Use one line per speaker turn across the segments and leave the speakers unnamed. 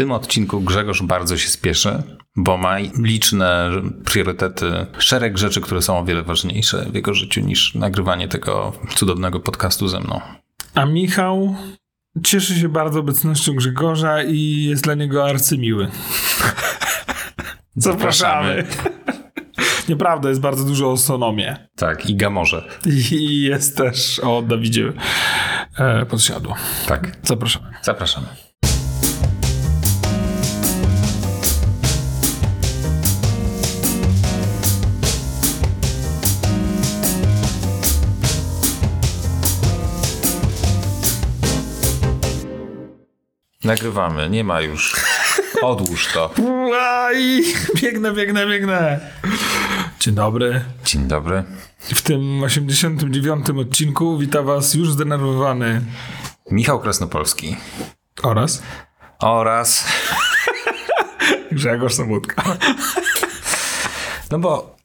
tym odcinku Grzegorz bardzo się spieszy, bo ma liczne priorytety, szereg rzeczy, które są o wiele ważniejsze w jego życiu niż nagrywanie tego cudownego podcastu ze mną.
A Michał cieszy się bardzo obecnością Grzegorza i jest dla niego arcymiły. Zapraszamy. Nieprawda, jest bardzo dużo o Sonomie.
Tak, i Gamorze.
I jest też o Dawidzie e, Podsiadło.
Tak.
Zapraszamy.
Zapraszamy. Nagrywamy, nie ma już. Odłóż to.
Aj, biegnę, biegnę, biegnę. Dzień dobry.
Dzień dobry.
W tym 89 odcinku wita was już zdenerwowany
Michał Krasnopolski.
oraz
Oraz.
Grzegorz Sobótka.
No bo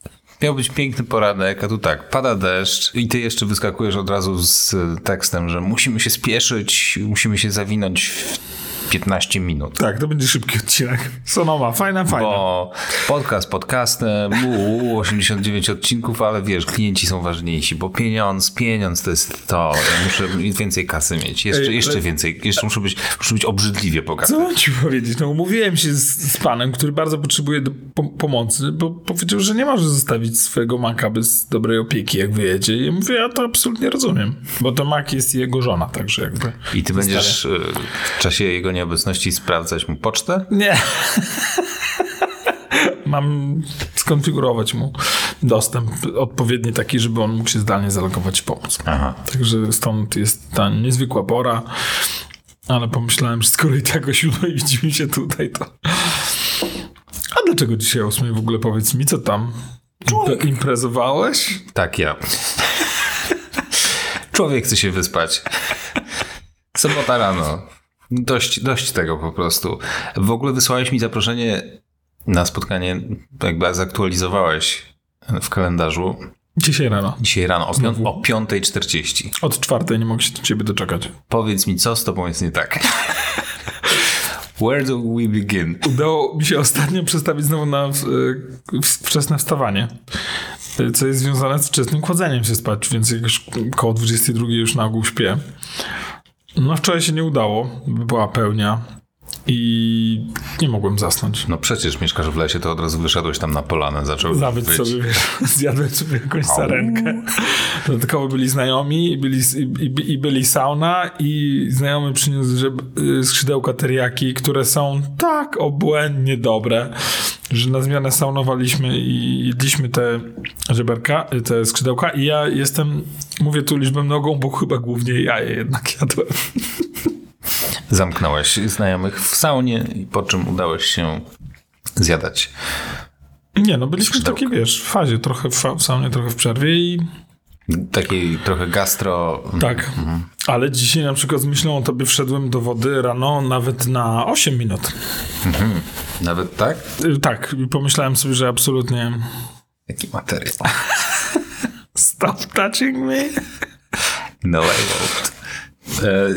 miał być piękny poranek, a tu tak, pada deszcz i ty jeszcze wyskakujesz od razu z tekstem, że musimy się spieszyć, musimy się zawinąć w 15 minut.
Tak, to będzie szybki odcinek. Sonoma, fajna, fajna.
Bo podcast podcastem, uu, 89 odcinków, ale wiesz, klienci są ważniejsi, bo pieniądz, pieniądz to jest to. Ja muszę więcej kasy mieć. Jeszcze,
Ej,
jeszcze
ale-
więcej. Jeszcze muszę być, muszę być obrzydliwie bogaty.
Co mam ci powiedzieć? No umówiłem się z, z panem, który bardzo potrzebuje po, pomocy, bo powiedział, że nie może zostawić swojego maka bez dobrej opieki, jak wyjedzie. I ja mówię, ja to absolutnie rozumiem, bo to mak jest jego żona, także jakby...
I ty będziesz y, w czasie jego nieobecności sprawdzać mu pocztę?
Nie. Mam skonfigurować mu dostęp odpowiedni taki, żeby on mógł się zdalnie zalogować i pomóc.
Aha.
Także stąd jest ta niezwykła pora. Ale pomyślałem, że skoro i tak o siódmej widzimy się tutaj, to... A dlaczego dzisiaj o ósmej w ogóle powiedz mi, co tam? Impe- imprezowałeś?
Tak, ja. Człowiek chce się wyspać. Sobota rano. Dość, dość tego po prostu. W ogóle wysłałeś mi zaproszenie na spotkanie, jakby zaktualizowałeś w kalendarzu
Dzisiaj rano.
dzisiaj rano o, pią- o 5.40.
Od czwartej nie mogę się do ciebie doczekać.
Powiedz mi, co z tobą jest nie tak? Where do we begin?
Udało mi się ostatnio przestawić znowu na wczesne wstawanie. Co jest związane z wczesnym kładzeniem się spać, więc jak już koło 22 już na ogół śpię. No wczoraj się nie udało, była pełnia i nie mogłem zasnąć.
No przecież mieszkasz w lesie, to od razu wyszedłeś tam na polanę, zaczął
Zawyć
być.
sobie, wiesz, zjadłem sobie jakąś sarenkę. Dodatkowo byli znajomi i byli, i, i byli sauna i znajomy przyniósł że, y, skrzydełka teriyaki, które są tak obłędnie dobre, że na zmianę saunowaliśmy i jedliśmy te żeberka, te skrzydełka i ja jestem, mówię tu liczbę nogą, bo chyba głównie ja je jednak jadłem.
Zamknąłeś znajomych w saunie, po czym udałeś się zjadać.
Nie, no byliśmy w takiej, wiesz, fazie, trochę w, fa- w saunie, trochę w przerwie i
Takiej trochę gastro.
Tak, ale dzisiaj na przykład z myślą o tobie wszedłem do wody rano nawet na 8 minut.
Nawet tak?
Y, Tak, i pomyślałem sobie, że absolutnie
Jaki materiał.
Stop touching me.
No way out. E,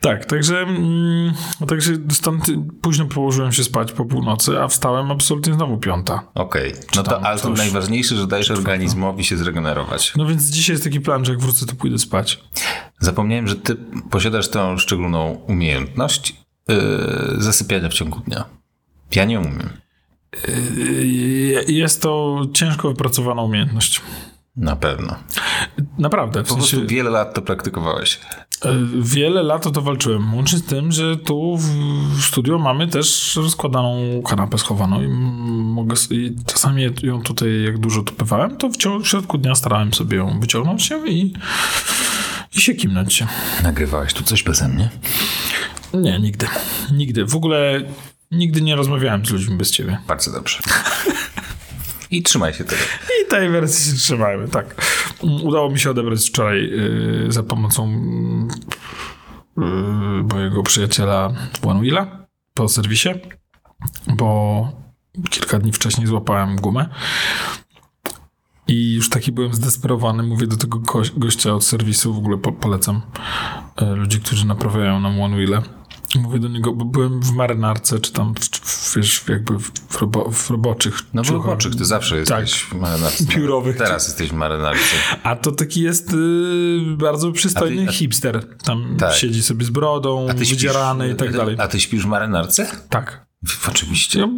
Tak, także, mm, także stąd późno położyłem się spać po północy, a wstałem absolutnie znowu piąta.
Okej, no to, ale to najważniejsze, że dajesz organizmowi się zregenerować.
No więc dzisiaj jest taki plan, że jak wrócę, to pójdę spać.
Zapomniałem, że ty posiadasz tę szczególną umiejętność yy, zasypiania w ciągu dnia. Ja nie umiem.
Y, Jest to ciężko wypracowana umiejętność.
Na pewno.
Naprawdę, w
Po
sensie...
prostu wiele lat to praktykowałeś.
E, Wiele lat o to walczyłem. Łącznie z tym, że tu w studio mamy też rozkładaną kanapę schowaną i mogę i czasami ją tutaj, jak dużo tu bywałem, to w, ciągu, w środku dnia starałem sobie ją wyciągnąć się i, i się kimnąć się.
Nagrywałeś tu coś beze mnie?
Nie, nigdy. Nigdy. W ogóle nigdy nie rozmawiałem z ludźmi bez ciebie.
Bardzo dobrze. I trzymaj się tego.
I tej wersji się trzymajmy, tak. Udało mi się odebrać wczoraj y, za pomocą y, mojego przyjaciela One po serwisie, bo kilka dni wcześniej złapałem gumę. I już taki byłem zdesperowany. Mówię do tego goś- gościa od serwisu, w ogóle po, polecam e, ludzi, którzy naprawiają nam one wheele. Mówię do niego, bo byłem w marynarce, czy tam, w, w, wiesz, jakby w, w, robo, w roboczych.
No bo
ciuchach.
oczych, ty zawsze jesteś w marynarce.
Tak. Piórowych.
Teraz jesteś w marynarce.
A to taki jest y, bardzo przystojny
A ty- a-
hipster. Tam
Tak.
siedzi sobie z brodą, wydzierany i tak dalej.
A ty śpisz w marynarce?
Tak.
W- Oczywiście.
Ja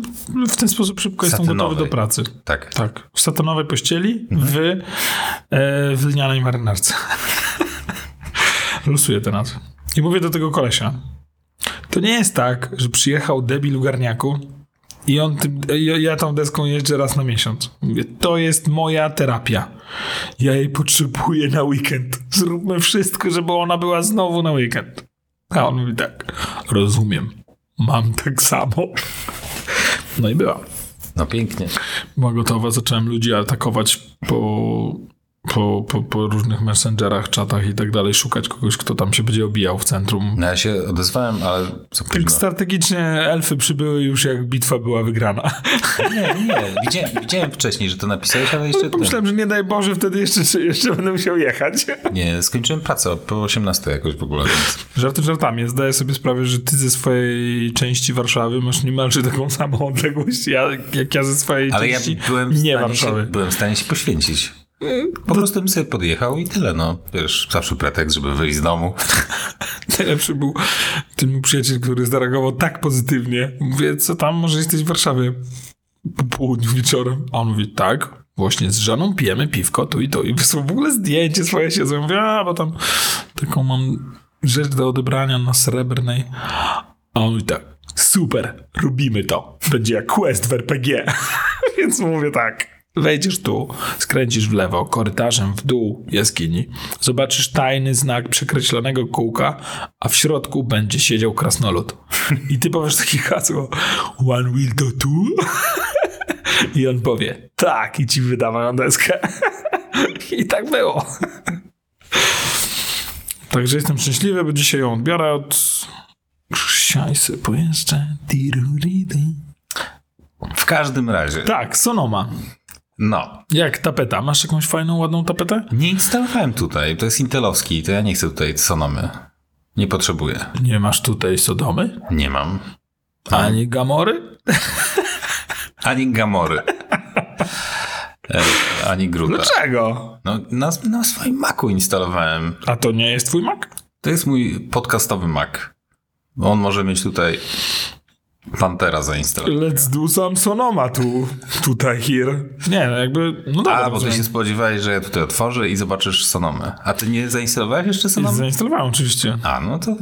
w ten sposób szybko jestem gotowy
Satynowej.
do pracy.
Tak.
Tak. W satanowej pościeli,
Mhm.
w, e, w lnianej marynarce. Losuję tę nazwę. I mówię do tego kolesia. To nie jest tak, że przyjechał debil w garniaku i on tym, ja, ja tą deską jeżdżę raz na miesiąc. Mówię, to jest moja terapia. Ja jej potrzebuję na weekend. Zróbmy wszystko, żeby ona była znowu na weekend. A on mówi tak, rozumiem. Mam tak samo. No i była
No pięknie.
była gotowa, zacząłem ludzi atakować po, po, po, po różnych messengerach, czatach i tak dalej, szukać kogoś, kto tam się będzie obijał w centrum.
No ja się odezwałem, ale co
Tak
późno.
strategicznie elfy przybyły już jak bitwa była wygrana.
Nie, nie. Widziałem, widziałem wcześniej, że to napisałeś, ale jeszcze...
Pomyślałem, że nie daj Boże, wtedy jeszcze, jeszcze będę musiał jechać.
Nie, skończyłem pracę po 18 jakoś w ogóle, więc...
Żarty żartami. Zdaję sobie sprawę, że ty ze swojej części Warszawy masz niemalże taką samą odległość, ja, jak ja ze swojej
Ale ja
części
byłem w,
nie Warszawy.
się, byłem w stanie się poświęcić. Po prostu bym sobie podjechał i tyle, no. Wiesz, zawsze pretekst, żeby wyjść z domu.
Najlepszy był ten mój przyjaciel, który zareagował tak pozytywnie. Mówię, co tam, może jesteś w Warszawie po południu wieczorem? A on mówi, tak, właśnie z żoną pijemy piwko, tu i to. I wysłał w ogóle zdjęcie swoje siedzą. Mówię, a, bo tam taką mam rzecz do odebrania na Srebrnej. A on mówi tak, super, robimy to. Będzie jak quest w RPG. Więc mówię tak. Wejdziesz tu, skręcisz w lewo, korytarzem w dół jaskini, zobaczysz tajny znak przekreślonego kółka, a w środku będzie siedział krasnolud. I ty powiesz takie hasło One wheel to two? I on powie tak i ci wyda moją deskę. I tak było. Także jestem szczęśliwy, bo dzisiaj ją odbiorę od Siajsy pojeżdżę.
W każdym razie,
Tak, Sonoma.
No.
Jak tapeta? Masz jakąś fajną, ładną tapetę?
Nie instalowałem tutaj, to jest intelowski, to ja nie chcę tutaj Sonomy. Nie potrzebuję.
Nie masz tutaj Sodomy?
Nie mam.
Ani Gamory?
Ani Gamory. E, ani Gruta.
Dlaczego?
No, na, na swoim Macu instalowałem.
A to nie jest twój Mac?
To jest mój podcastowy Mac. On może mieć tutaj Pantera zainstalowanego.
Let's do some Sonoma tu, tutaj, here. Nie, no jakby, no dobra,
A, bo ty się spodziewałeś, że ja tutaj otworzę i zobaczysz Sonomę. A ty nie zainstalowałeś jeszcze Sonomy?
Zainstalowałem oczywiście.
A, no to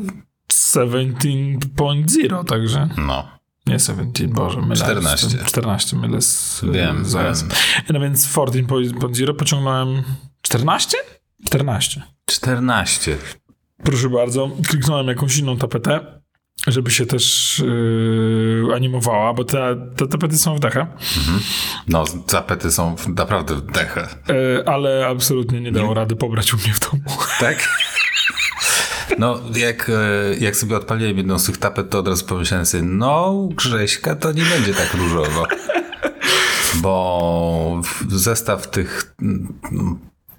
17.0, także.
no.
Nie 17, Boże, mylę.
14.
z tym. 14, mylę z,
Wiem,
z
wiem.
No więc 14.0 pociągnąłem 14? 14.
14.
Proszę bardzo, kliknąłem jakąś inną tapetę, żeby się też yy, animowała, bo te, te tapety są w dechę,
No, zapety są w- naprawdę w dechę.
yy, ale absolutnie nie dało rady pobrać u mnie w domu.
Tak? No, jak, e, jak sobie odpaliłem jedną z tych tapet, to od razu pomyślałem sobie, no, Grześka, to nie będzie tak różowo. Bo zestaw tych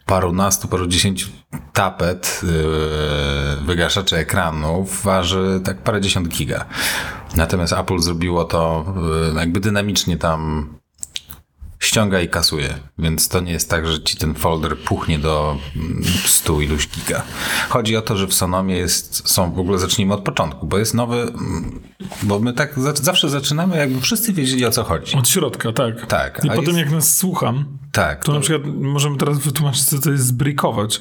parunastu, parudziesięciu tapet yy, wygaszaczy ekranów waży tak parędziesiąt giga. Natomiast Apple zrobiło to yy, jakby dynamicznie tam ściąga i kasuje, więc to nie jest tak, że ci ten folder puchnie do mm, 100 iluś giga. Chodzi o to, że w Sonomie jest, są, w ogóle zacznijmy od początku, bo jest nowy, mm, bo my tak za, zawsze zaczynamy, jakby wszyscy wiedzieli o co chodzi.
Od środka, tak.
Tak,
I potem
jest-
jak nas słucham,
Tak,
to na przykład możemy teraz wytłumaczyć, co to jest zbrikować.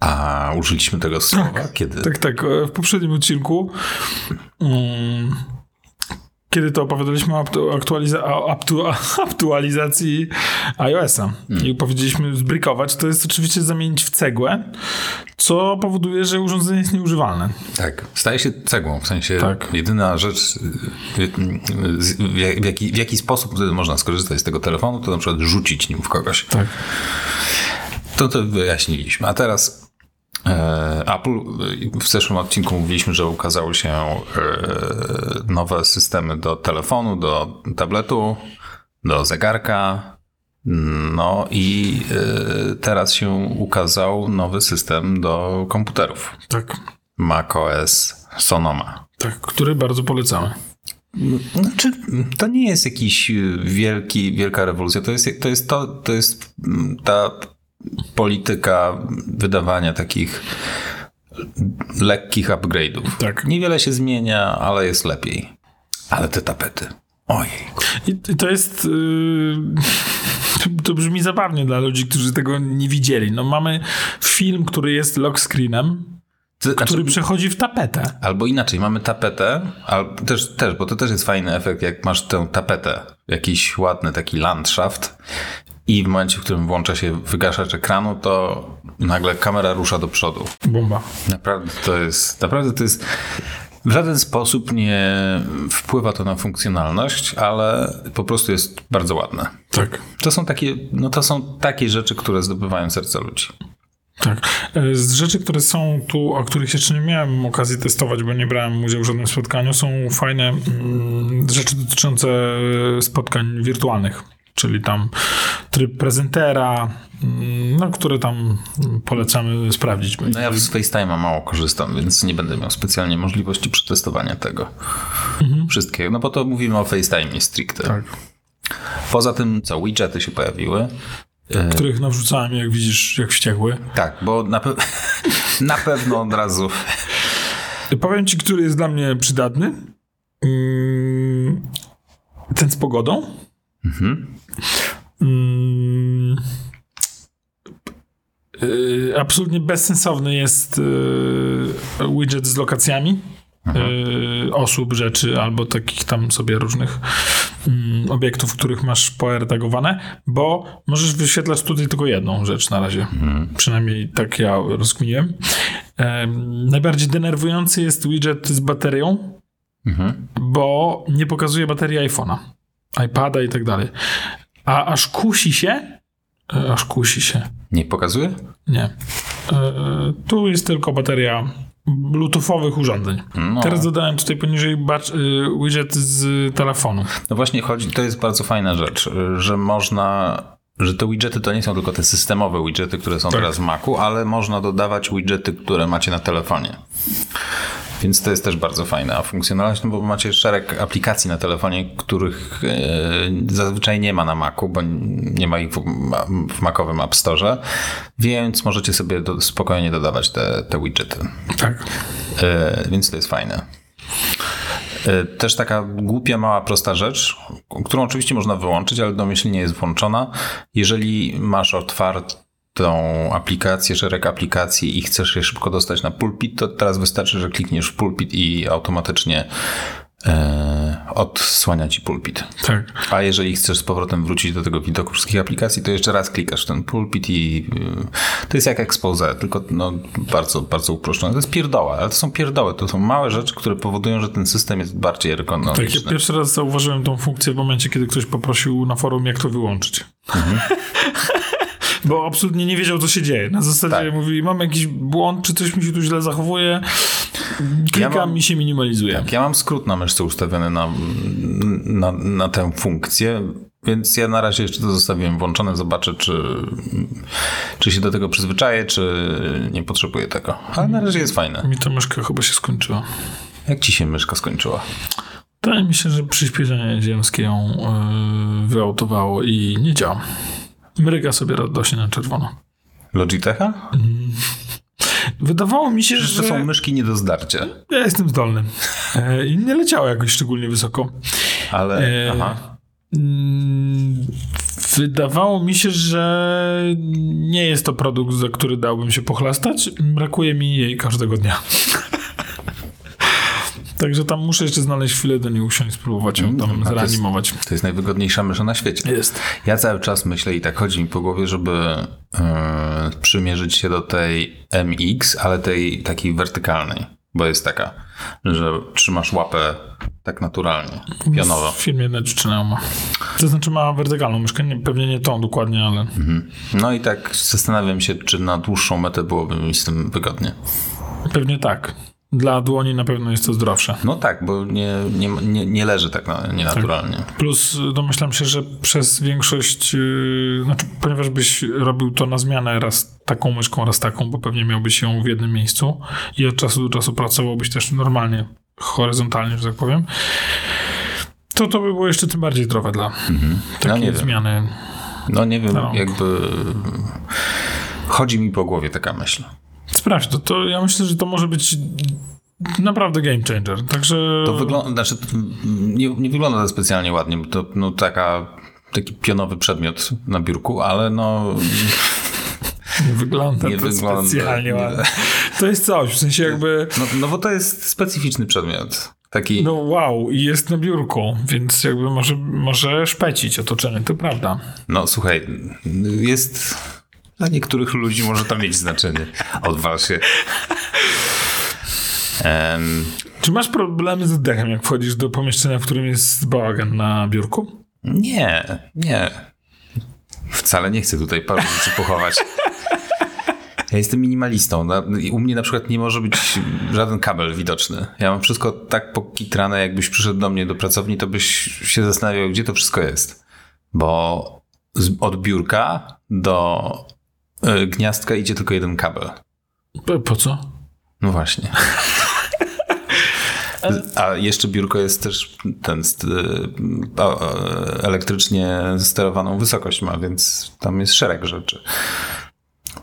a użyliśmy tego słowa? Kiedy?
Tak, tak. e, W poprzednim odcinku, mm, kiedy to opowiadaliśmy o aktu- aktualiza- o aktu- aktualizacji iOS-a i powiedzieliśmy zbrikować, to jest oczywiście zamienić w cegłę, co powoduje, że urządzenie jest nieużywalne.
Tak, staje się cegłą, w sensie
Tak.
jedyna rzecz, y, w, jak- w, jaki, w jaki sposób można skorzystać z tego telefonu, to na przykład rzucić nim w kogoś.
Tak.
To to wyjaśniliśmy. A teraz e, Apple, e, w zeszłym odcinku mówiliśmy, że ukazały się e, nowe systemy do telefonu, do tabletu, do zegarka No i y, teraz się ukazał nowy system do komputerów.
Tak,
macOS Sonoma.
tak, który bardzo polecamy.
Znaczy, to nie jest jakiś wielki, wielka rewolucja. To jest, to jest to, to jest ta polityka wydawania takich lekkich upgrade'ów.
Tak.
Niewiele się zmienia, ale jest lepiej. Ale te tapety. Ojej.
I to jest. Yy, to brzmi zabawnie dla ludzi, którzy tego nie widzieli. No mamy film, który jest lock screenem,
znaczy,
który przechodzi w tapetę.
Albo inaczej, mamy tapetę, albo też, też, bo to też jest fajny efekt, jak masz tę tapetę, jakiś ładny taki landschaft i w momencie, w którym włącza się wygaszacz ekranu, to nagle kamera rusza do przodu.
Bomba.
Naprawdę to jest, naprawdę to jest, w żaden sposób nie wpływa to na funkcjonalność, ale po prostu jest bardzo ładne.
Tak.
To są takie, no to są takie rzeczy, które zdobywają serca ludzi.
Tak. E, Z rzeczy, które są tu, o których jeszcze nie miałem okazji testować, bo nie brałem udziału w żadnym spotkaniu, są fajne mm, rzeczy dotyczące e, spotkań wirtualnych. Czyli tam tryb prezentera, mm, no, które tam polecamy sprawdzić.
No ja z FaceTime'a mało korzystam, więc nie będę miał specjalnie możliwości przetestowania tego wszystkiego. No bo to mówimy o FaceTime stricte.
Tak.
Poza tym, co, widgety się pojawiły.
Których nawrzucałem, jak widzisz, jak wściekły.
Tak, bo na, pe- na pewno od razu
Powiem ci, który jest dla mnie przydatny. Mm, Ten z pogodą. Mm, y, Absolutnie bezsensowny jest y, widget z lokacjami y, osób, rzeczy albo takich tam sobie różnych mm, obiektów, których masz poertagowane, bo możesz wyświetlać tutaj tylko jedną rzecz na razie. Przynajmniej tak ja rozkminiłem. Em, najbardziej denerwujący jest widget z baterią, bo nie pokazuje baterii iPhone'a, iPada i tak dalej. A aż kusi się, e, aż kusi się,
nie pokazuje.
nie. E, tu jest tylko bateria bluetoothowych urządzeń.
No.
Teraz dodałem tutaj poniżej batch, e, widget z telefonu.
No właśnie chodzi, to jest bardzo fajna rzecz, że można, że te widgety to nie są tylko te systemowe widgety, które są teraz w Macu, ale można dodawać widgety, które macie na telefonie. Więc to jest też bardzo fajna funkcjonalność, no bo macie szereg aplikacji na telefonie, których e, zazwyczaj nie ma na Macu, bo nie ma ich w, Macowym App Store, więc możecie sobie do, spokojnie dodawać te, te widgety.
Tak.
E, więc to jest fajne. E, Też taka głupia, mała, prosta rzecz, którą oczywiście można wyłączyć, ale domyślnie jest włączona. Jeżeli masz otwartą aplikację, szereg aplikacji i chcesz je szybko dostać na pulpit, to teraz wystarczy, że klikniesz w pulpit i automatycznie e, odsłania ci pulpit.
Tak.
A jeżeli chcesz z powrotem wrócić do tego widoku wszystkich aplikacji, to jeszcze raz klikasz w ten pulpit i y, to jest jak expose, tylko no, bardzo, bardzo uproszczone. To jest pierdoła, ale to są pierdoły. To są małe rzeczy, które powodują, że ten system jest bardziej
Tak,
ergonomiczny.
ja pierwszy raz zauważyłem tą funkcję w momencie, kiedy ktoś poprosił na forum, jak to wyłączyć. Bo absolutnie nie wiedział, co się dzieje. Na zasadzie
Tak.
mówi, mam jakiś błąd, czy coś mi się tu źle zachowuje. Klikam
Ja mam-
i się minimalizuje.
Ja mam skrót na myszce ustawiony na, na, na tę funkcję, więc ja na razie jeszcze to zostawiłem włączone. Zobaczę, czy, czy się do tego przyzwyczaję, czy nie potrzebuję tego. Ale na razie jest fajne.
Mi ta myszka chyba się skończyła.
Jak ci się myszka skończyła?
Wydaje mi się, że przyspieszenie ziemskie ją yy, wyautowało i nie działa. Mryga sobie radośnie na czerwono.
Logitecha?
Wydawało mi się,
Że
że
to są myszki nie do zdarcia.
ja jestem zdolny. E, I nie leciało jakoś szczególnie wysoko.
Ale.
E,
Aha.
Mm, Wydawało mi się, że nie jest to produkt, za który dałbym się pochlastać. Brakuje mi jej każdego dnia. Także tam muszę jeszcze znaleźć chwilę do niej usiąść, spróbować ją tam
a to jest-
zreanimować.
To jest najwygodniejsza mysza na świecie.
Jest.
Ja cały czas myślę i tak chodzi mi po głowie, żeby e, przymierzyć się do tej MX, ale tej takiej wertykalnej, bo jest taka, że trzymasz łapę tak naturalnie, pionowo.
W filmie dziewczyna ma. To znaczy ma wertykalną myszkę, nie, pewnie nie tą dokładnie, ale
No i tak zastanawiam się, czy na dłuższą metę byłoby mi z tym wygodnie.
pewnie tak. Dla dłoni na pewno jest to zdrowsze.
No tak, bo nie, nie, nie, nie leży tak na, nienaturalnie.
Plus y, domyślam się, że przez większość, yy, znaczy, ponieważ byś robił to na zmianę raz taką myszką, raz taką, bo pewnie miałbyś ją w jednym miejscu i od czasu do czasu pracowałbyś też normalnie, horyzontalnie, że tak powiem, to to by było jeszcze tym bardziej zdrowe dla takiej
No
zmiany.
No nie wiem,
No.
jakby chodzi mi po głowie taka myśl.
Sprawdź, to, to ja myślę, że to może być naprawdę game changer. Także
To wygląda, znaczy nie, nie wygląda to specjalnie ładnie, bo to no, taka, taki pionowy przedmiot na biurku, ale no
nie wygląda
nie
to
wygląda-
specjalnie
nie-
ładnie. To jest coś, w sensie jakby...
No, no bo to jest specyficzny przedmiot. Taki,
No wow, i jest na biurku, więc jakby może, może szpecić otoczenie, to prawda.
no słuchaj, jest dla niektórych ludzi może to mieć znaczenie. Odwal się. Em,
Czy masz problemy z oddechem, jak wchodzisz do pomieszczenia, w którym jest bałagan na biurku?
nie, nie. Wcale nie chcę tutaj paru rzeczy pochować. Ja jestem minimalistą. U mnie na przykład nie może być żaden kabel widoczny. Ja mam wszystko tak pokitrane, jakbyś przyszedł do mnie do pracowni, to byś się zastanawiał, gdzie to wszystko jest. Bo od biurka do gniazdka idzie tylko jeden kabel.
Po, po co?
No właśnie. A jeszcze biurko jest też ten st- a, a, elektrycznie sterowaną wysokość ma, więc tam jest szereg rzeczy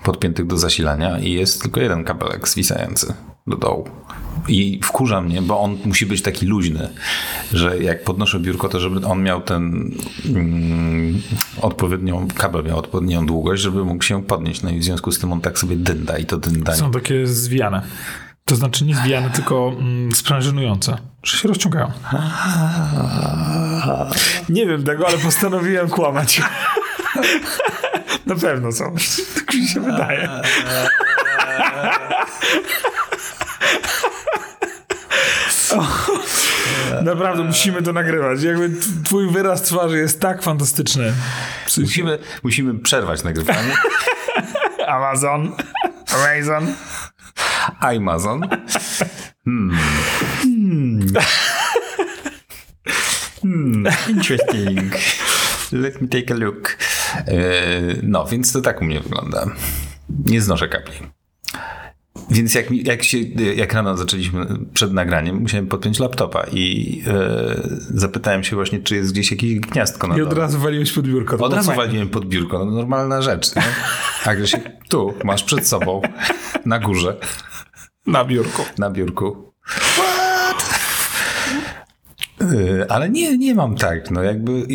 podpiętych do zasilania i jest tylko jeden kabelek zwisający do dołu. I wkurza mnie, bo on musi być taki luźny, że jak podnoszę biurko, to żeby on miał ten mm, odpowiednią, kabel miał odpowiednią długość, żeby mógł się podnieść. No i w związku z tym on tak sobie dynda i to dyndanie.
Są takie zwijane. To znaczy nie zwijane, tylko mm, sprężynujące, że się rozciągają. Nie wiem tego, ale postanowiłem kłamać. Na pewno są. Tak mi się wydaje. O, Naprawdę musimy to nagrywać. Jakby twój wyraz twarzy jest tak fantastyczny.
Musimy, musimy przerwać nagrywanie.
Amazon. Amazon.
Amazon. Hmm. Hmm. Hmm. Interesting. Let me take a look. E, No, więc to tak u mnie wygląda. Nie znoszę kapli. Więc jak, jak, się, jak rano zaczęliśmy przed nagraniem, musiałem podpiąć laptopa i e, zapytałem się właśnie, czy jest gdzieś jakieś gniazdko na
I od razu waliłeś pod biurko.
Od razu waliłem pod biurko, no normalna rzecz. Nie? A Grzesiek, tu, masz przed sobą, na górze,
Na biurku.
na biurku. Yy, Ale nie, nie mam tak, no jakby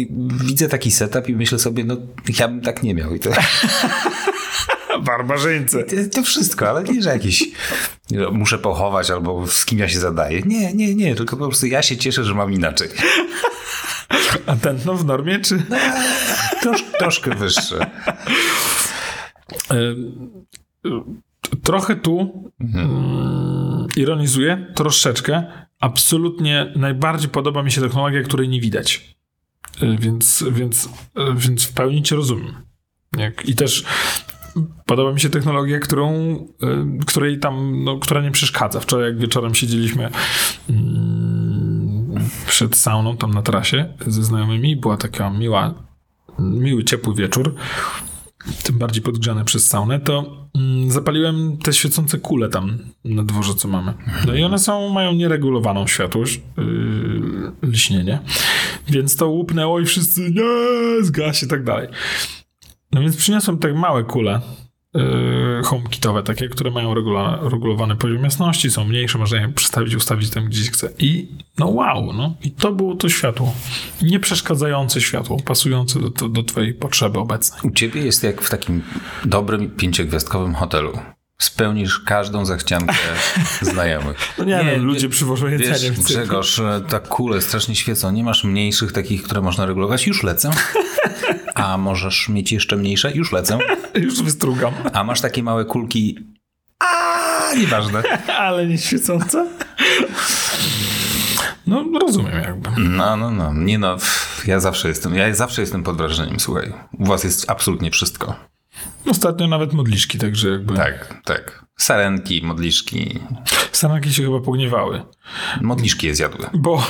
widzę taki setup i myślę sobie, no ja bym tak nie miał i to,
Barbarzyńcy.
to wszystko, ale nie, że jakiś że muszę pochować albo z kim ja się zadaję. Nie, nie, nie, tylko po prostu ja się cieszę, że mam inaczej.
A tętno w normie, czy...
Trosz, troszkę wyższe.
E, Trochę tu mm, ironizuję, troszeczkę. Absolutnie najbardziej podoba mi się technologia, której nie widać. E, Więc, więc, e, więc w pełni cię rozumiem. I też podoba mi się technologia, którą, e, której tam, no, która nie przeszkadza. Wczoraj jak wieczorem siedzieliśmy mm, przed sauną tam na trasie ze znajomymi, była taka miła, miły, ciepły wieczór tym bardziej podgrzane przez saunę, to zapaliłem te świecące kule tam na dworze, co mamy. No i one są, mają nieregulowaną światłość, yy, lśnienie, więc to łupnęło i wszyscy nie, zgaś i tak dalej. No więc przyniosłem tak małe kule HomeKitowe, takie, które mają regula- regulowany poziom jasności, są mniejsze, można je przestawić, ustawić tam gdzieś chce. I no wow, no i to było to światło. Nie przeszkadzające światło, pasujące do, do, twojej potrzeby obecnej.
U ciebie jest jak w takim dobrym pięciogwiazdkowym hotelu. Spełnisz każdą zachciankę znajomych.
No nie, no, ludzie przywożą jedzenie
Wiesz. Grzegorz, ta kule strasznie świecą. Nie masz mniejszych takich, które można regulować? Już lecę. A możesz mieć jeszcze mniejsze? Już lecę.
Już wystrugam.
A masz takie małe kulki? A nieważne.
Ale nie świecące? No, rozumiem jakby.
No, no, no. Nie no, ja zawsze jestem, ja zawsze jestem pod wrażeniem, słuchaj. U was jest absolutnie wszystko.
Ostatnio nawet modliszki, także jakby...
Tak, tak. Sarenki, modliszki.
Sarenki się chyba pogniewały.
Modliszki je zjadły.
Bo...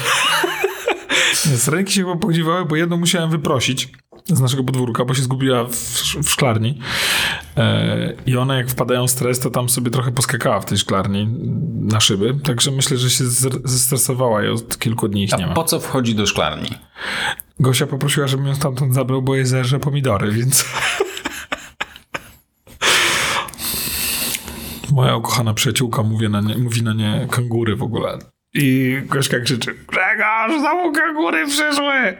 Nie, sarenki się chyba pogniewały, bo jedną musiałem wyprosić z naszego podwórka, bo się zgubiła w, w szklarni. E, I one jak wpadają w stres, to tam sobie trochę poskakała w tej szklarni na szyby. Także myślę, że się zestresowała i od kilku dni ich nie
A
ma.
po co wchodzi do szklarni?
Gosia poprosiła, żebym ją stamtąd zabrał, bo jej zerze pomidory, więc... Moja ukochana przyjaciółka mówi na nie, mówi na nie kangury w ogóle. I Gośka krzyczy, Grzegorz, znowu kangury przyszły!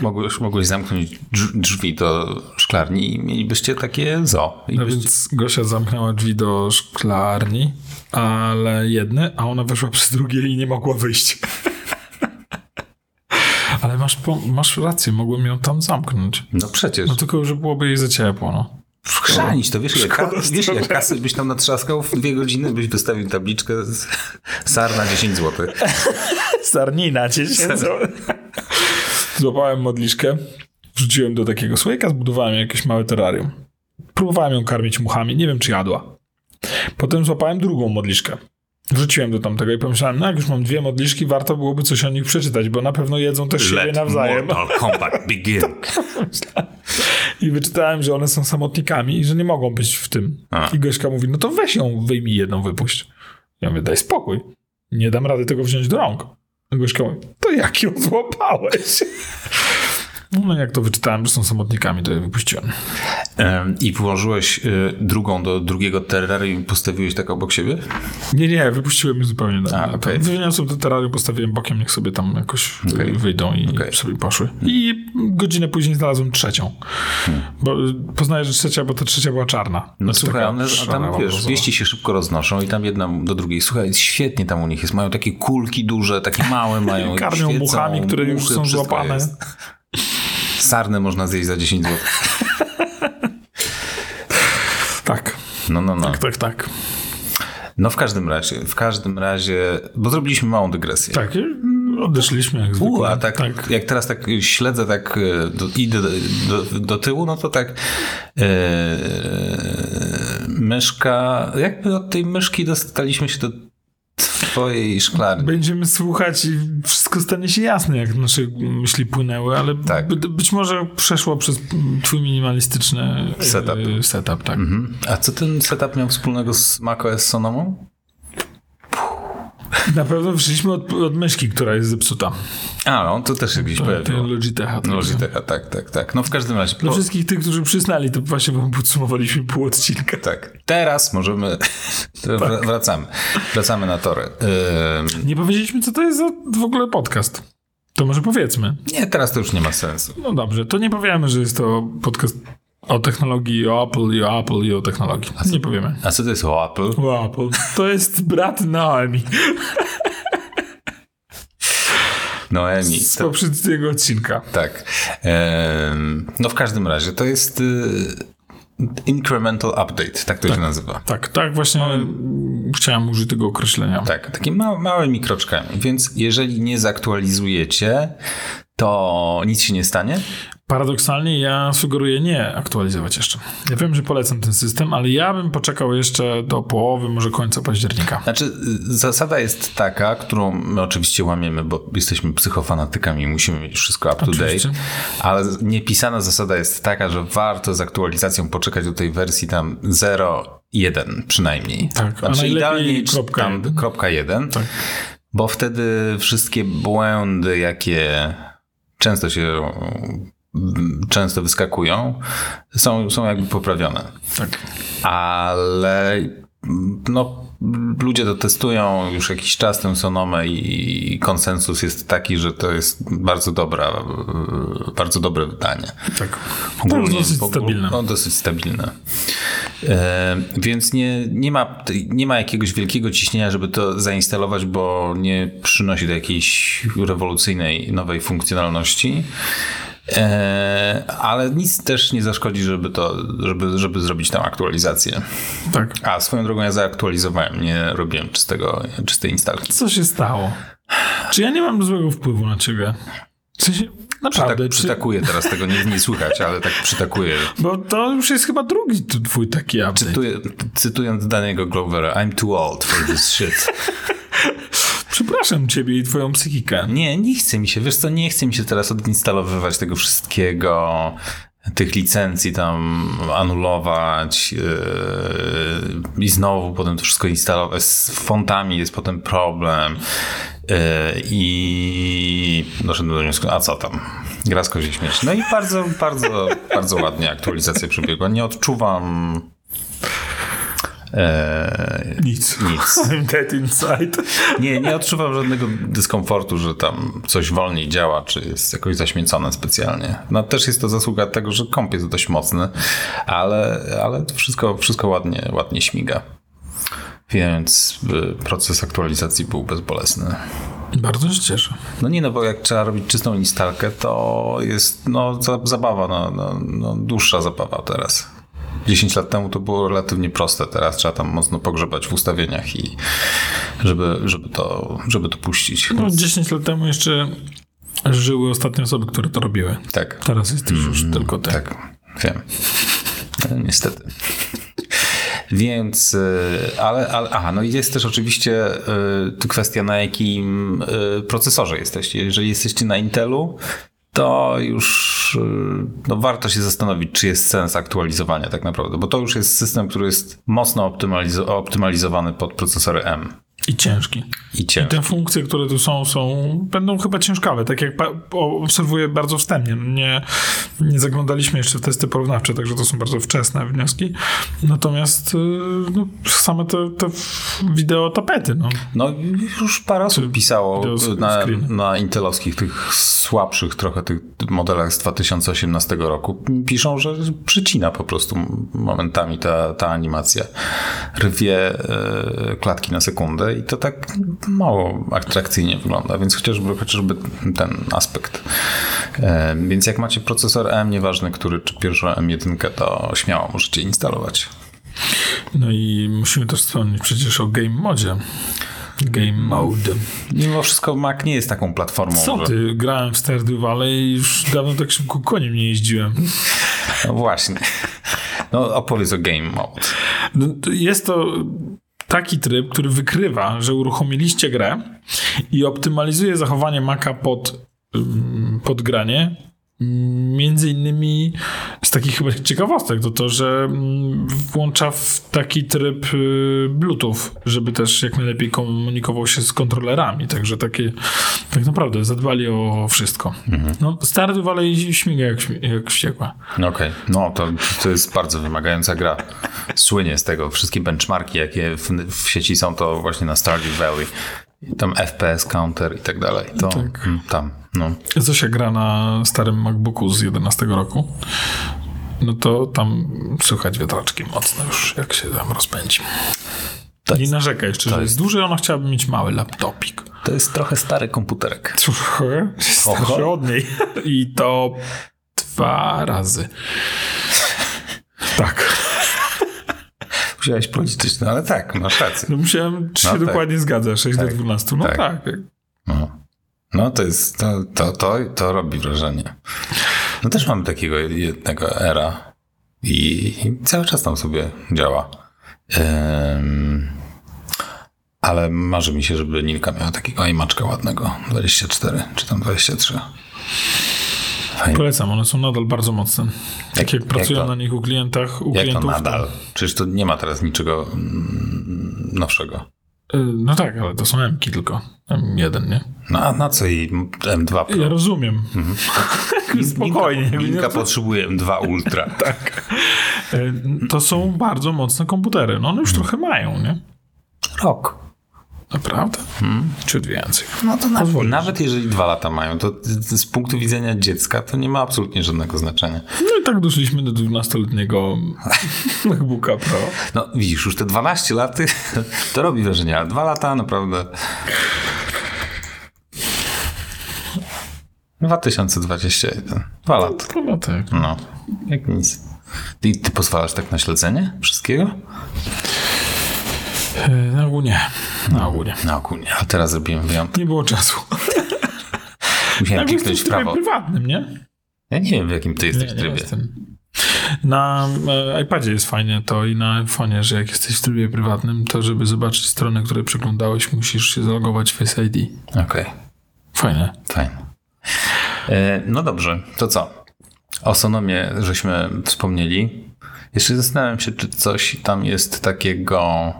Mogłeś, mogłeś zamknąć drz- drzwi do szklarni i mielibyście takie zo.
No
byście...
więc Gosia zamknęła drzwi do szklarni, ale jedne, a ona weszła przez drugie i nie mogła wyjść. Ale masz, masz rację, mogłem ją tam zamknąć.
No przecież.
No tylko, że byłoby jej za ciepło, no.
Wchrzanić to, wiesz,
Szkoda
wiesz,
zdrowia.
kasy byś tam natrzaskał w dwie godziny, byś wystawił tabliczkę z sar na 10 zł.
Sarnina cię Złapałem modliszkę, wrzuciłem do takiego słoika, zbudowałem jakieś małe terrarium. Próbowałem ją karmić muchami, nie wiem czy jadła. Potem złapałem drugą modliszkę. Wrzuciłem do tamtego i pomyślałem, no jak już mam dwie modliszki, warto byłoby coś o nich przeczytać, bo na pewno jedzą też siebie nawzajem.
Mortal Kombat begin.
I wyczytałem, że one są samotnikami i że nie mogą być w tym.
A.
I Gośka mówi, no to weź ją, wyjmij jedną, wypuść. Ja mówię, daj spokój. Nie dam rady tego wziąć do rąk. Gośka mówi, to jak ją złapałeś? No jak to wyczytałem, że są samotnikami, to je wypuściłem.
Em, I włożyłeś y, drugą do drugiego terrarium i postawiłeś tak obok siebie?
Nie, nie, wypuściłem je zupełnie. Na,
A,
to. Wyniosłem to terrarium, postawiłem bokiem, niech sobie tam jakoś
Okej.
wyjdą i
Okej.
sobie poszły. I godzinę później znalazłem trzecią. Bo y, poznaję, że trzecia, bo ta trzecia była czarna.
No
Znaczy
słuchaj, one a tam wiesz, wieści się szybko roznoszą i tam jedna do drugiej. Słuchaj, świetnie tam u nich jest. Mają takie kulki duże, takie małe mają.
Karmią muchami, które już są złapane.
jest. Sarnę można zjeść za 10 zł.
Tak,
No, no, no.
tak, tak, tak.
No w każdym razie, w każdym razie, bo zrobiliśmy małą dygresję.
Tak, odeszliśmy jak zwykle.
U, a tak, jak teraz tak śledzę, tak e, do, idę do, do, do tyłu, no to tak e, myszka, jakby od tej myszki dostaliśmy się do twojej szklarni.
Będziemy słuchać i wszystko stanie się jasne, jak nasze myśli płynęły, ale
Tak.
by, być może przeszło przez twój minimalistyczny e,
Setup.
setup tak.
Mhm. A co ten setup miał wspólnego z macOS Sonomą?
Na pewno wyszliśmy od, od myszki, która jest zepsuta.
A, no, to też pojawiło.
to Logitecha. tak.
Logitecha, tak, tak, tak. No w każdym razie.
Dla
po-
wszystkich tych, którzy przysnali, to właśnie wam podsumowaliśmy pół odcinka.
Tak. Teraz możemy. wra- Wracamy. Wracamy na tory. Ym,
Nie powiedzieliśmy, co to jest za w ogóle podcast. To może powiedzmy.
nie, teraz to już nie ma sensu.
No dobrze, to nie powiemy, że jest to podcast o technologii, o Apple i o Apple i o technologii. Nie powiemy.
A co to jest o Apple?
O Apple. To jest brat Naomi
Noemi.
z poprzedniego odcinka.
tak. Ym, no w każdym razie to jest y, incremental update, tak to się nazywa.
Tak, tak właśnie chciałem użyć tego określenia.
Tak, takimi ma, małymi kroczkami. Więc jeżeli nie zaktualizujecie, to nic się nie stanie.
Paradoksalnie ja sugeruję nie aktualizować jeszcze. Ja wiem, że polecam ten system, ale ja bym poczekał jeszcze do połowy, może końca października.
Znaczy, y, zasada jest taka, którą my oczywiście łamiemy, bo jesteśmy psychofanatykami i musimy mieć wszystko up to
Oczywiście.
date, ale niepisana zasada jest taka, że warto z aktualizacją poczekać do tej wersji tam 0.1 przynajmniej.
Tak, a
znaczy idealnie
kropka
tam
jeden.
kropka 1,
Tak.
bo wtedy wszystkie błędy, jakie często się często wyskakują, są, są jakby poprawione
Tak.
ale no, ludzie to testują już jakiś czas tę Sonomę i konsensus jest taki, że to jest bardzo dobra, bardzo dobre wydanie.
Tak. Jest dosyć stabilne.
No, dosyć stabilne. E, więc nie, nie, ma, nie ma jakiegoś wielkiego ciśnienia, żeby to zainstalować, bo nie przynosi do jakiejś rewolucyjnej nowej funkcjonalności. E, ale nic też nie zaszkodzi, żeby to, żeby, żeby zrobić tę aktualizację.
Tak.
A swoją drogą ja zaaktualizowałem, nie robiłem czystego, czystej instalki.
Co się stało? Czy ja nie mam złego wpływu na ciebie? W sensie, Naprawdę.
Tak
czy-
przytakuję teraz, tego nie, nie słychać, ale tak przytakuję.
Bo to już jest chyba drugi twój taki update.
Cytuję, cytując Daniego Glovera, I'm too old for this shit.
Przepraszam ciebie i twoją psychikę.
Nie, nie chce mi się, wiesz co, nie chce mi się teraz odinstalowywać tego wszystkiego, tych licencji tam anulować yy, i znowu potem to wszystko instalować. Z fontami jest potem problem yy, i doszedłem do wniosku, a co tam, gra z kozie śmierci. No i bardzo, bardzo, bardzo ładnie aktualizacja przebiegła. Nie odczuwam yy,
Nic.
nic.
I'm dead inside.
Nie, nie odczuwam żadnego dyskomfortu, że tam coś wolniej działa, czy jest jakoś zaśmiecone specjalnie. No też jest to zasługa tego, że komp jest dość mocny, ale, ale to wszystko, wszystko ładnie, ładnie śmiga. Więc y, proces aktualizacji był bezbolesny.
Bardzo się cieszę.
No nie, no bo jak trzeba robić czystą instalkę, to jest no, za- zabawa, no, no, no, dłuższa zabawa teraz. 10 lat temu to było relatywnie proste, teraz trzeba tam mocno pogrzebać w ustawieniach i żeby, żeby, to, żeby to puścić.
No, 10 lat temu jeszcze żyły ostatnie osoby, które to robiły.
Tak,
Teraz jesteś już tylko ty.
tak, wiem. E, Niestety. Więc, y, ale, ale, aha, no i jest też oczywiście y, kwestia na jakim y, procesorze jesteście. Jeżeli jesteście na Intelu, to już y, no, warto się zastanowić, czy jest sens aktualizowania tak naprawdę, bo to już jest system, który jest mocno optymalizo- optymalizowany pod procesory M
I ciężki.
i
I
ciężki.
te funkcje, które tu są, są będą chyba ciężkawe. Tak jak obserwuję bardzo wstępnie. Nie, nie zaglądaliśmy jeszcze w testy porównawcze, także to są bardzo wczesne wnioski. Natomiast y, no, same te, te wideo tapety. No.
No już parę osób pisało na, na intelowskich, tych słabszych trochę tych modelach z 2018 roku. Piszą, że przycina po prostu momentami ta, ta animacja. Rwie e, klatki na sekundę i to tak mało atrakcyjnie wygląda, więc chociażby, chociażby ten aspekt. E, więc jak macie procesor M, nieważne który, czy pierwszą M1, to śmiało możecie instalować.
no i musimy też wspomnieć przecież o game modzie. Game mode.
Mimo wszystko Mac nie jest taką platformą,
Co
że...
ty? Grałem w Stardew Valley i już dawno tak szybko koniem nie jeździłem.
No właśnie. No opowiedz o Game Mode.
No, Jest to taki tryb, który wykrywa, że uruchomiliście grę i optymalizuje zachowanie Maca pod, pod granie. Między innymi z takich chyba ciekawostek to to, że ym, włącza w taki tryb y, Bluetooth, żeby też jak najlepiej komunikował się z kontrolerami. Także takie tak naprawdę zadbali o wszystko. No, Stardew Valley śmiga jak, jak wściekła.
No Okej, no to, to jest bardzo wymagająca gra. Słynie z tego. Wszystkie benchmarki, jakie w, w sieci są, to właśnie na Stardew Valley. I Tam FPS, counter i tak dalej. To mm, tam, no.
Zosia gra na starym MacBooku z 11 roku. No to tam słychać wiatraczki mocno już, jak się tam rozpędzi.
To
Nie
jest,
narzeka jeszcze, że jest duży, ona chciałaby mieć mały laptopik.
to jest trochę stary komputerek.
Trochę starszy od niej. I to dwa razy. Tak.
Musiałeś policzyć, no ale tak, masz rację.
No musiałem, czy
No
się
tak.
dokładnie zgadza, 6 do
Tak.
12. No
Tak.
tak.
No, no to jest, to, to, to, to robi wrażenie. No też mamy takiego jednego era i, i cały czas tam sobie działa. Ym, ale marzy mi się, żeby Nilka miała takiego iMaczka ładnego, 24 czy tam 23. Fajnie.
Polecam, one są nadal bardzo mocne. Tak jak,
jak
pracują
to?
na nich u klientach, u
Jak to
klientów.
nadal? Przecież to nie ma teraz niczego mm, nowszego.
Y, No tak, ale to są M-ki tylko. M1, nie?
No a na co jej M2 Pro?
Ja rozumiem. Spokojnie.
Nilka, Nilka
Nie, to-
potrzebuje M2 Ultra.
tak. Y, To są bardzo mocne komputery. No one już trochę mają, nie?
Rok.
Naprawdę? Ciut więcej.
No to nawet,
Pozwolisz.
nawet jeżeli dwa lata mają, to z punktu widzenia dziecka to nie ma absolutnie żadnego znaczenia.
No i tak doszliśmy do 12-letniego MacBooka Pro.
No widzisz, już te 12 lat to robi wrażenie, ale dwa lata naprawdę... 2021. Dwa lata.
Chyba tak.
No, jak nic. Ty, ty pozwalasz tak na śledzenie wszystkiego?
Y, Na ogół nie. Na ogół nie.
Na ogół nie, a teraz zrobiłem wyjątek.
Nie było czasu.
Musiałem kliknąć w
trybie
prawo.
prywatnym, nie?
Ja nie wiem, w jakim ty jesteś
nie,
trybie.
Nie jestem. Na e, iPadzie jest fajnie to i na iPhone'ie, że jak jesteś w trybie prywatnym, to żeby zobaczyć stronę, której przeglądałeś, musisz się zalogować w Face ID.
Okej,
Fajne.
fajnie. E, no dobrze, to co? O Sonomie żeśmy wspomnieli. Jeszcze zastanawiam się, czy coś tam jest takiego...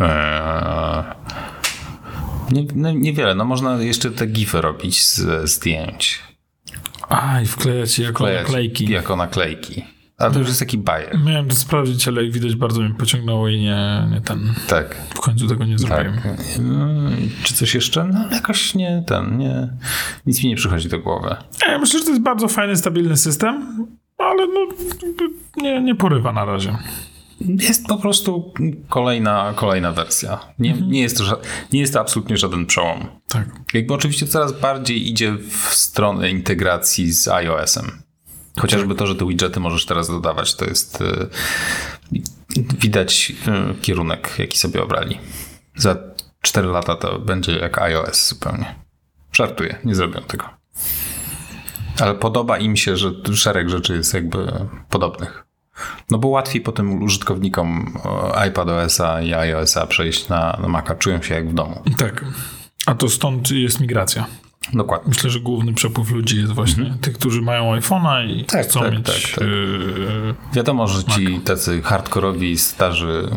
E, nie, no, niewiele. No można jeszcze te gify robić z zdjęć.
A, i wklejać je jako
Klejać
naklejki.
Jako naklejki. Ale to już jest taki bajer.
Miałem to sprawdzić, ale jak widać bardzo mnie pociągnęło i nie, nie ten.
Tak.
W końcu tego nie
Tak.
zrobiłem.
Mm, Czy coś jeszcze? No jakoś nie, ten, nie, nic mi nie przychodzi do głowy.
Nie, myślę, że to jest bardzo fajny, stabilny system, ale no, nie, nie porywa na razie.
Jest po prostu kolejna, kolejna wersja. Nie, nie, jest to, nie jest to absolutnie żaden przełom.
Tak.
Jakby oczywiście coraz bardziej idzie w stronę integracji z iOS-em. Chociażby to, że te widgety możesz teraz dodawać, to jest y, widać y, kierunek, jaki sobie obrali. Za 4 lata to będzie jak iOS zupełnie. Żartuję, nie zrobią tego. Ale podoba im się, że szereg rzeczy jest jakby podobnych. No bo łatwiej potem użytkownikom e, iPadOS-a i iOS-a przejść na, na Maca. Czują się jak w domu.
Tak. A to stąd jest migracja.
Dokładnie.
Myślę, że główny przepływ ludzi jest właśnie tych, którzy mają iPhone'a i.
Tak,
chcą
tak,
mieć
tak, tak.
yy,
Wiadomo, że ci tacy hardkorowi, starzy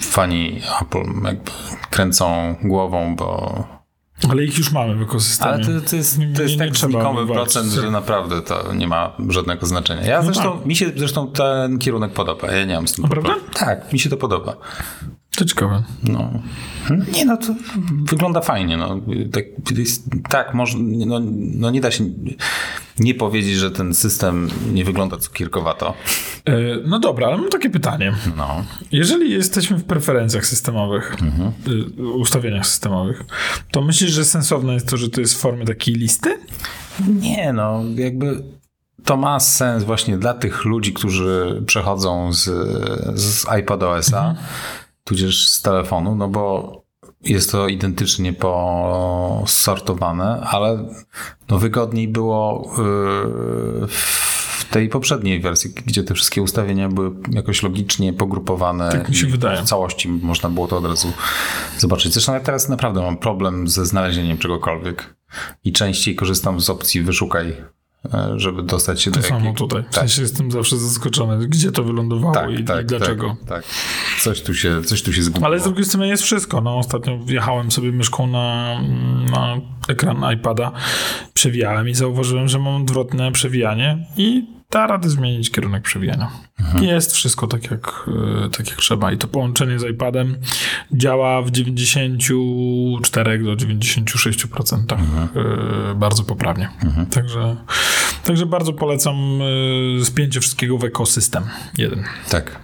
fani Apple jakby kręcą głową, bo...
Ale ich już mamy w ekosystemie.
Ale to, to jest, to jest
Nie-
tak znikomy procent, że naprawdę to nie ma żadnego znaczenia. Ja zresztą, mi się zresztą ten kierunek podoba. Ja nie mam z tym problemu. Tak, mi się to podoba.
To ciekawe.
No. Nie no, to wygląda fajnie. No. Tak, jest, tak może, no, no nie da się nie powiedzieć, że ten system nie wygląda cukierkowato.
E, No dobra, ale mam takie pytanie.
No.
Jeżeli jesteśmy w preferencjach systemowych,
Mhm.
y, ustawieniach systemowych, to myślisz, że sensowne jest to, że to jest w formie takiej listy?
Nie, no jakby to ma sens właśnie dla tych ludzi, którzy przechodzą z, z iPadOS-a, tudzież z telefonu, no bo jest to identycznie posortowane, ale no wygodniej było yy, w tej poprzedniej wersji, gdzie te wszystkie ustawienia były jakoś logicznie pogrupowane.
Tak mi się wydaje.
W całości można było to od razu zobaczyć. Zresztą ja teraz naprawdę mam problem ze znalezieniem czegokolwiek i częściej korzystam z opcji wyszukaj, żeby dostać się
To
do
samo
jakiego-
tutaj. W
Tak,
sensie jestem zawsze zaskoczony, gdzie to wylądowało
tak,
i,
tak,
i dlaczego.
Tak, tak. Coś tu się, coś tu się zgubiło.
Ale z drugiej strony jest wszystko. No, ostatnio wjechałem sobie myszką na, na ekran iPada, przewijałem i zauważyłem, że mam odwrotne przewijanie i da radę zmienić kierunek przewijania. Jest wszystko tak jak, e, tak jak trzeba. I to połączenie z iPadem działa w 94 do 96% e, bardzo poprawnie. Także, także bardzo polecam e, spięcie wszystkiego w ekosystem jeden.
Tak,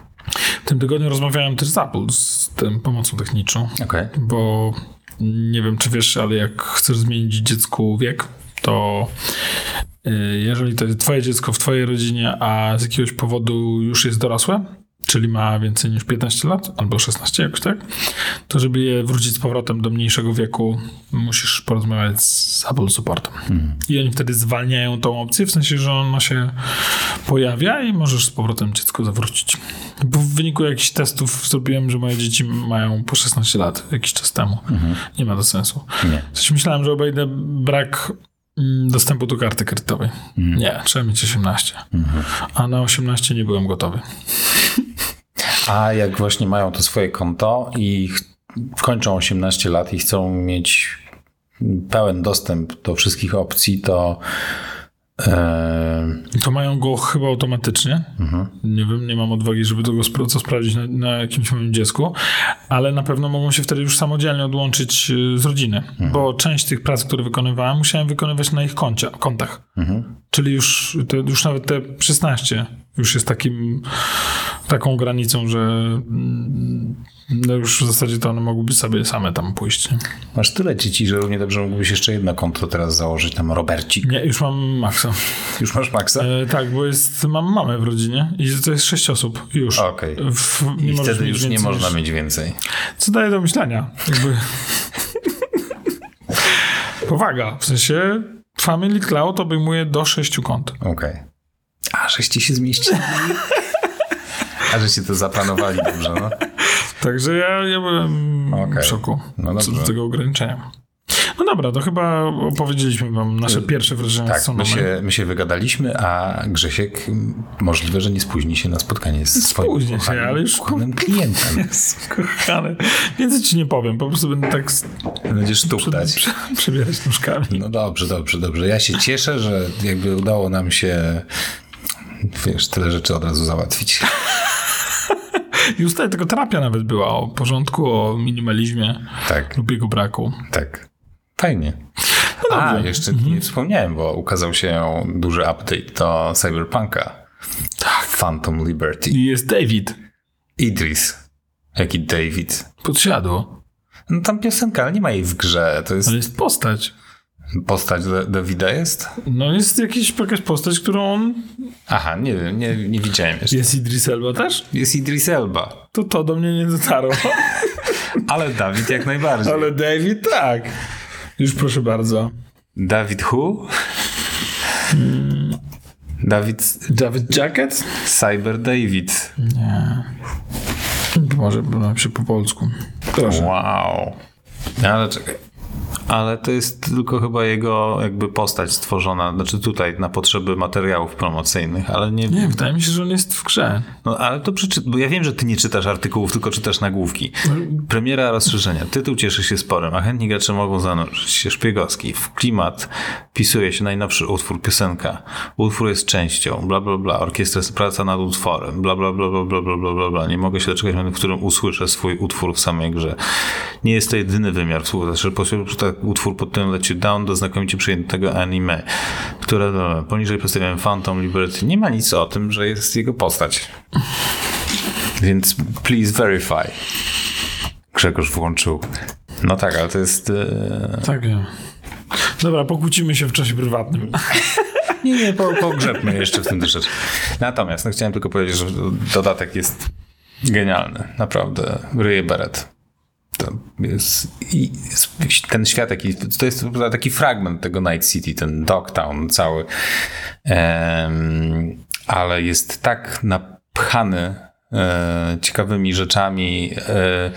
W tym tygodniu rozmawiałem też z Apple, z tym pomocą techniczną,
okej.
bo nie wiem, czy wiesz, ale jak chcesz zmienić dziecku wiek, to jeżeli to jest twoje dziecko w twojej rodzinie, a z jakiegoś powodu już jest dorosłe, czyli ma więcej niż 15 lat, albo 16 jakoś tak, to żeby je wrócić z powrotem do mniejszego wieku, musisz porozmawiać z Apple Supportem. I oni wtedy zwalniają tą opcję, w sensie, że ona się pojawia i możesz z powrotem dziecko zawrócić. Bo w wyniku jakichś testów zrobiłem, że moje dzieci mają po 16 lat jakiś czas temu. Nie ma to sensu.
Nie.
Coś myślałem, że obejdę brak dostępu do karty kredytowej. Nie, trzeba mieć 18. A na 18 nie byłem gotowy.
A jak właśnie mają to swoje konto i kończą 18 lat i chcą mieć pełen dostęp do wszystkich opcji, to
To mają go chyba automatycznie. Nie wiem, nie mam odwagi, żeby tego spro- sprawdzić na, na jakimś moim dziecku, ale na pewno mogą się wtedy już samodzielnie odłączyć y, z rodziny, bo część tych prac, które wykonywałem, musiałem wykonywać na ich koncie, kontach. Czyli już, te, już nawet te 16 już jest takim, taką granicą, że mm, no już w zasadzie to one mogłyby sobie same tam pójść. nie?
masz tyle dzieci, że równie dobrze mógłbyś jeszcze jedno konto teraz założyć, tam Robercik.
Nie, już mam maksa.
Już masz maksa?
E, tak, bo jest, mam mamę w rodzinie i to jest sześć osób już.
Okej.
W,
I wtedy już nie można
niż-
mieć więcej.
Co daje do myślenia? Jakby... Powaga, w sensie Family Cloud obejmuje do sześciu kont.
Okej. A, żeście się zmieścili. A żeście to zaplanowali dobrze, no.
Także ja, ja byłem
Okej.
w szoku
No
co do tego ograniczenia. No dobra, to chyba opowiedzieliśmy wam nasze pierwsze wrażenia
Tak,
z Sonomem.
my się, my się wygadaliśmy, a Grzesiek możliwe, że nie spóźni się na spotkanie z swoim
Spóźni się,
ukochanym-
ale już-
ukochanym klientem.
Jezu, kochany. Więcej ci nie powiem, po prostu będę tak
Będziesz tuchtać.
prze, przebierać nóżkami.
No dobrze, dobrze, dobrze. Ja się cieszę, że jakby udało nam się wiesz, tyle rzeczy od razu załatwić.
I tutaj tylko terapia nawet była o porządku, o minimalizmie
Tak,
lub jego braku.
tak. Fajnie. A, jeszcze nie wspomniałem, bo ukazał się duży update do Cyberpunka. Tak. Phantom Liberty.
I jest David.
Idris. Jaki David.
Podsiadło.
No tam piosenka, ale nie ma jej w grze. To jest
Ale jest postać.
Postać Da- Davida jest?
No jest jakiś, jakaś postać, którą on...
Aha, nie wiem, nie, nie widziałem jeszcze.
Jest Idris Elba też?
Jest Idris Elba.
To to do mnie nie dotarło.
Ale Dawid jak najbardziej.
Ale David tak. Już proszę bardzo.
Dawid who? Dawid
David Jacket?
Cyber David.
Może się po polsku. Proszę.
Wow. Ale czekaj. Ale to jest tylko chyba jego jakby postać stworzona, znaczy tutaj na potrzeby materiałów promocyjnych, ale nie,
Nie, wydaje mi się, że on jest w grze.
No ale to przeczy... bo ja wiem, że ty nie czytasz artykułów, tylko czytasz nagłówki. Premiera rozszerzenia. Tytuł cieszy się sporem, a chętni gracze mogą zanurzyć się szpiegowski. W klimat wpisuje się najnowszy utwór, piosenka. Utwór jest częścią, bla bla bla. Orkiestra jest praca nad utworem, bla bla bla bla bla bla bla bla. Nie mogę się doczekać w którym usłyszę swój utwór w samej grze. Nie jest to jedyny wymiar współpracy. Utwór pod tym Let You Down do znakomicie przyjętego anime, które e, poniżej przedstawiałem Phantom Liberty. Nie ma nic o tym, że jest jego postać. Więc please verify. Grzegorz włączył. No tak, ale to jest. E...
Tak, wiem. Dobra, pokłócimy się w czasie prywatnym.
Nie, nie, po, pogrzebmy jeszcze w tym troszeczkę. Natomiast no, chciałem tylko powiedzieć, że dodatek jest genialny. Naprawdę. Ryje beret. To jest, i jest ten świat, jaki, to jest taki fragment tego Night City, ten Dogtown cały. Ale jest tak napchany e, ciekawymi rzeczami. E,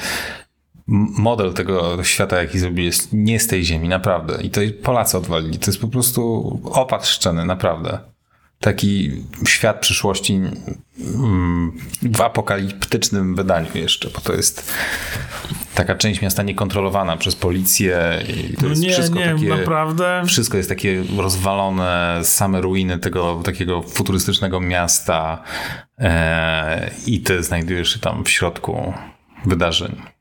model tego świata, jaki zrobili, jest nie z tej ziemi, naprawdę. I to Polacy odwalili. To jest po prostu opad szczeny, naprawdę. Taki świat przyszłości mm, w apokaliptycznym wydaniu jeszcze, bo to jest taka część miasta niekontrolowana przez policję i to
No
jest
nie,
wszystko
nie,
takie...
naprawdę.
Wszystko jest takie rozwalone, same ruiny tego takiego futurystycznego miasta e, i ty znajdujesz się tam w środku wydarzeń.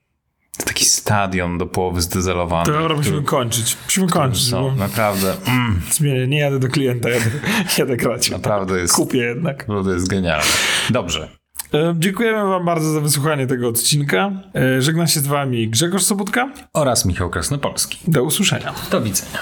To taki stadion do połowy zdezelowany.
To dobra, musimy kończyć. Musimy kończyć,
są
bo
naprawdę, mm,
zmienię, nie jadę do klienta, jadę, jadę grać.
naprawdę jest,
Kupię jednak.
naprawdę jest genialne. Dobrze.
E, Dziękujemy wam bardzo za wysłuchanie tego odcinka. E, Żegna się z wami Grzegorz Sobutka.
Oraz Michał Krasnopolski.
Do usłyszenia.
Do widzenia.